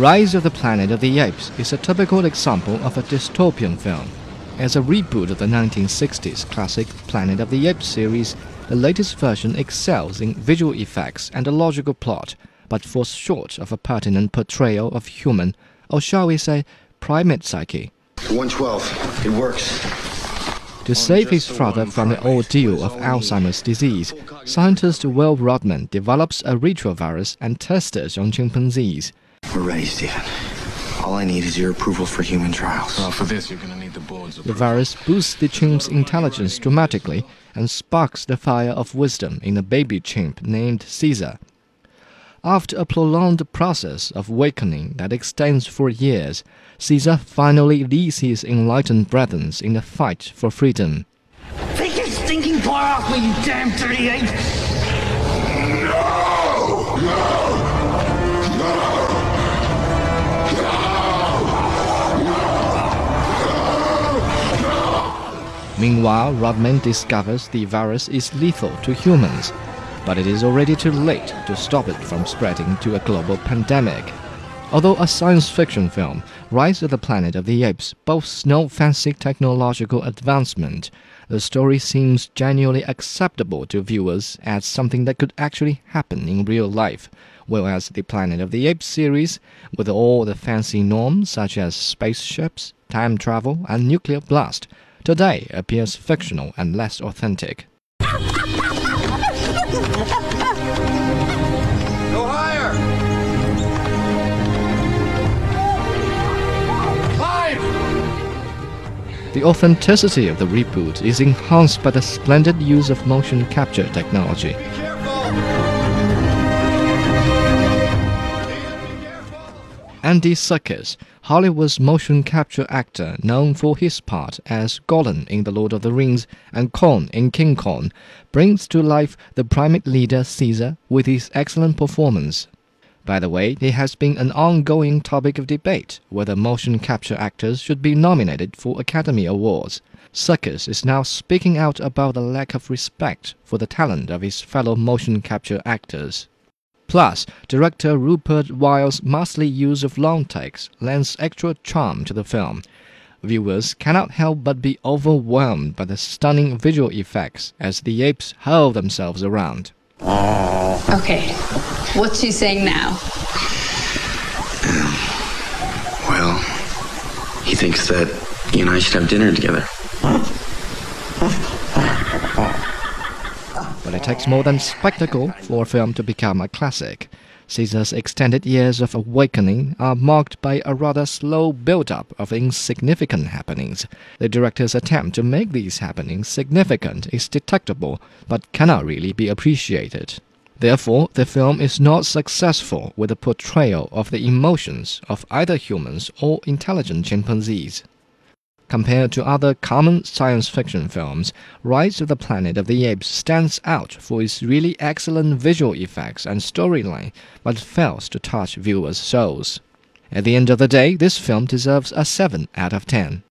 Rise of the Planet of the Apes is a typical example of a dystopian film. As a reboot of the 1960s classic Planet of the Apes series, the latest version excels in visual effects and a logical plot, but falls short of a pertinent portrayal of human, or shall we say, primate psyche. 112. It works. To save his father from the ordeal of Alzheimer's disease, scientist Will Rodman develops a retrovirus and tests it on chimpanzees. We're ready, Stephen. All I need is your approval for human trials. Well, for this, you're gonna need the board's The virus boosts the chimp's intelligence dramatically and sparks the fire of wisdom in a baby chimp named Caesar. After a prolonged process of awakening that extends for years, Caesar finally leads his enlightened brethren in the fight for freedom. Take your stinking paw off me, you damn dirty ape! Meanwhile, Rodman discovers the virus is lethal to humans, but it is already too late to stop it from spreading to a global pandemic. Although a science fiction film, Rise of the Planet of the Apes boasts no fancy technological advancement, the story seems genuinely acceptable to viewers as something that could actually happen in real life, whereas the Planet of the Apes series, with all the fancy norms such as spaceships, time travel, and nuclear blast, today appears fictional and less authentic. Go higher! The authenticity of the reboot is enhanced by the splendid use of motion capture technology. Andy Serkis, Hollywood's motion capture actor known for his part as Gollum in The Lord of the Rings and Kong in King Kong, brings to life the primate leader Caesar with his excellent performance. By the way, it has been an ongoing topic of debate whether motion capture actors should be nominated for Academy Awards. Serkis is now speaking out about the lack of respect for the talent of his fellow motion capture actors. Plus, director Rupert Wyatt's masterly use of long takes lends extra charm to the film. Viewers cannot help but be overwhelmed by the stunning visual effects as the apes hurl themselves around. Okay, what's she saying now? Well, he thinks that you and I should have dinner together. But it takes more than spectacle for a film to become a classic. Caesar's extended years of awakening are marked by a rather slow build-up of insignificant happenings. The director's attempt to make these happenings significant is detectable, but cannot really be appreciated. Therefore, the film is not successful with the portrayal of the emotions of either humans or intelligent chimpanzees. Compared to other common science fiction films, Rise of the Planet of the Apes stands out for its really excellent visual effects and storyline, but fails to touch viewers' souls. At the end of the day, this film deserves a 7 out of 10.